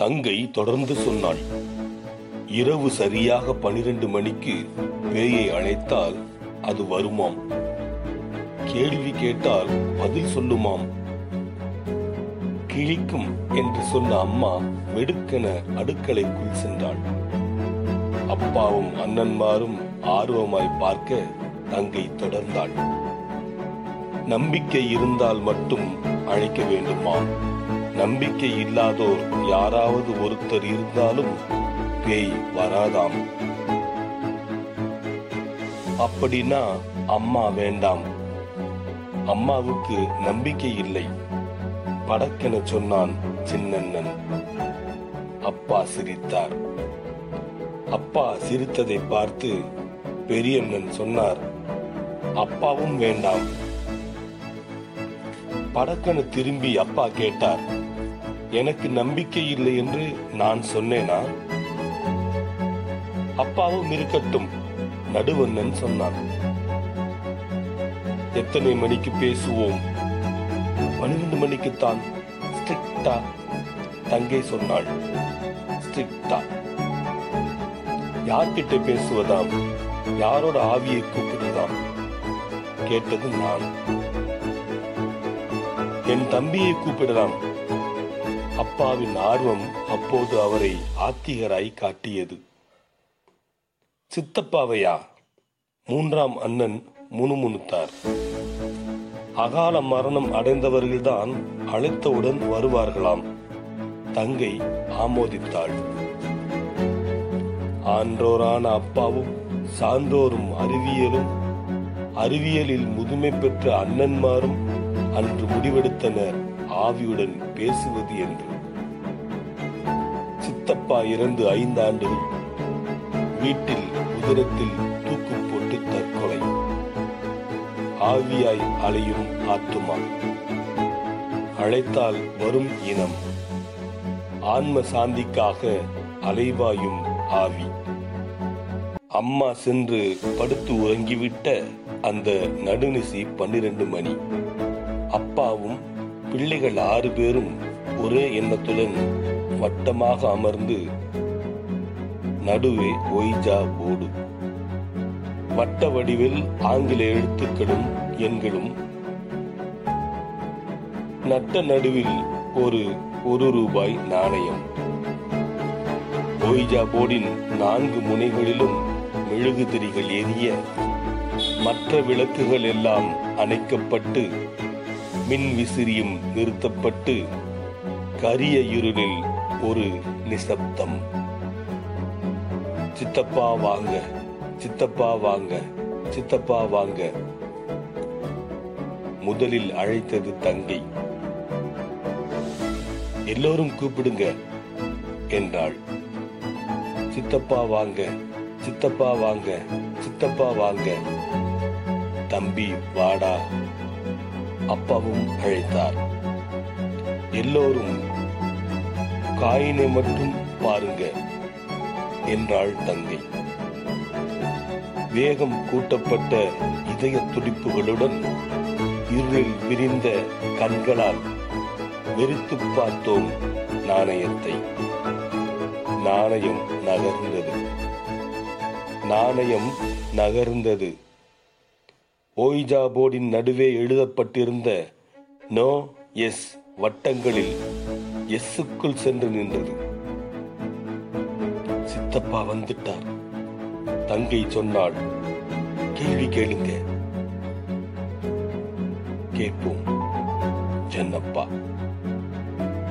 தங்கை தொடர்ந்து சொன்னாள். இரவு சரியாக பனிரெண்டு மணிக்கு பேயை அழைத்தால் அது வருமாம். கேள்வி கேட்டால் பதில் சொல்லுமாம். கிழிக்கும் என்று சொன்ன அம்மா வெடுக்கென அடுக்கலைக்குள் சென்றாள். அப்பாவும் அண்ணன்மாரும் ஆர்வமாய் பார்க்க தங்கை தொடர்ந்தாள். நம்பிக்கை இருந்தால் மட்டும் அழைக்க வேண்டுமா நம்பிக்கை இல்லாதோர் யாராவது ஒருத்தர் இருந்தாலும் பேய் வராதாம். அப்படின்னா அம்மா வேண்டாம். அம்மாவுக்கு நம்பிக்கை இல்லை. படக்கென சொன்னான் சின்னண்ணன். அப்பா சிரித்தார். அப்பா சிரித்ததை பார்த்து பெரியண்ணன் சொன்னார் அப்பாவும் வேண்டாம். படக்கென திரும்பி அப்பா கேட்டார் எனக்கு நம்பிக்கை இல்லை என்று நான் சொன்னேனா? அப்பாவும் இருக்கட்டும் நடுவண்ணன் சொன்னான். எத்தனை மணிக்கு பேசுவோம்? பன்னிரண்டு மணிக்குத்தான் ஸ்ட்ரிக்டா தங்கை சொன்னாள். ஸ்ட்ரிக்டா. யார்கிட்ட பேசுவதாம்? யாரோட ஆவியை கூப்பிடுதாம் கேட்டது நான். என் தம்பியை கூப்பிடலாம். அப்பாவின் ஆர்வம் அப்போது அவரை ஆத்திகராய் காட்டியது. சித்தப்பாவையா? மூன்றாம் அண்ணன் முணுமுணுத்தார். அகால மரணம் அடைந்தவர்கள்தான் அழைத்தவுடன் வருவார்களாம். தங்கை ஆமோதித்தாள். ஆன்றோரான அப்பாவும் சான்றோரும் அறிவியலும் அறிவியலில் முதுமை பெற்ற அண்ணன்மாரும் அன்று முடிவெடுத்தனர். ஆவியுடன் பேசுவது என்று. சித்தப்பா இறந்து ஐந்தாண்டு வீட்டில் உதரத்தில் தூக்கு போட்டு தற்கொலை. ஆவியாய் அலையும் ஆத்துமா. அழைத்தால் வரும் இனம். ஆன்ம சாந்திக்காக அலைவாயும் ஆவி. அம்மா சென்று படுத்து உறங்கிவிட்ட அந்த நடுநிசி பன்னிரண்டு மணி. அப்பாவும் பிள்ளைகள் ஆறு பேரும் ஒரே எண்ணத்துடன் வட்டமாக அமர்ந்து நடுவே ஒய்ஜா போர்டு வட்ட வடிவில் ஆங்கில எழுத்துக்களும் எண்களும். நட்ட நடுவில் ஒரு ஒரு ரூபாய் நாணயம். ஒய்ஜா போர்டின் நான்கு முனைகளிலும் மெழுகுதிரிகள் எரிய மற்ற விளக்குகள் எல்லாம் அணைக்கப்பட்டு மின் விசிறியும் நிறுத்தப்பட்டு கரிய இருளில் ஒரு நிசப்தம். சித்தப்பா வாங்க சித்தப்பா வாங்க சித்தப்பா வாங்க. முதலில் அழைத்தது தங்கை. எல்லோரும் கூப்பிடுங்க என்றாள். சித்தப்பா வாங்க சித்தப்பா வாங்க சித்தப்பா வாங்க. தம்பி வாடா அப்பாவும் அழைத்தார். எல்லோரும் காயினை மட்டும் பாருங்க என்றாள் தங்கை. வேகம் கூட்டப்பட்ட இதய துடிப்புகளுடன் இருளில் விரிந்த கண்களால் வெறித்து பார்த்தோம் நாணயத்தை. நாணயம் நகர்ந்தது. நாணயம் நகர்ந்தது. ஓய்ஜா போர்டின் நடுவே எழுதப்பட்டிருந்த நோ எஸ் வட்டங்களில் எஸ்ஸுக்குள் சென்று நின்றது. சித்தப்பா வந்துட்டார். தங்கை சொன்னாள் கேள்வி கேளுங்க. கேட்போம் சென்னப்பா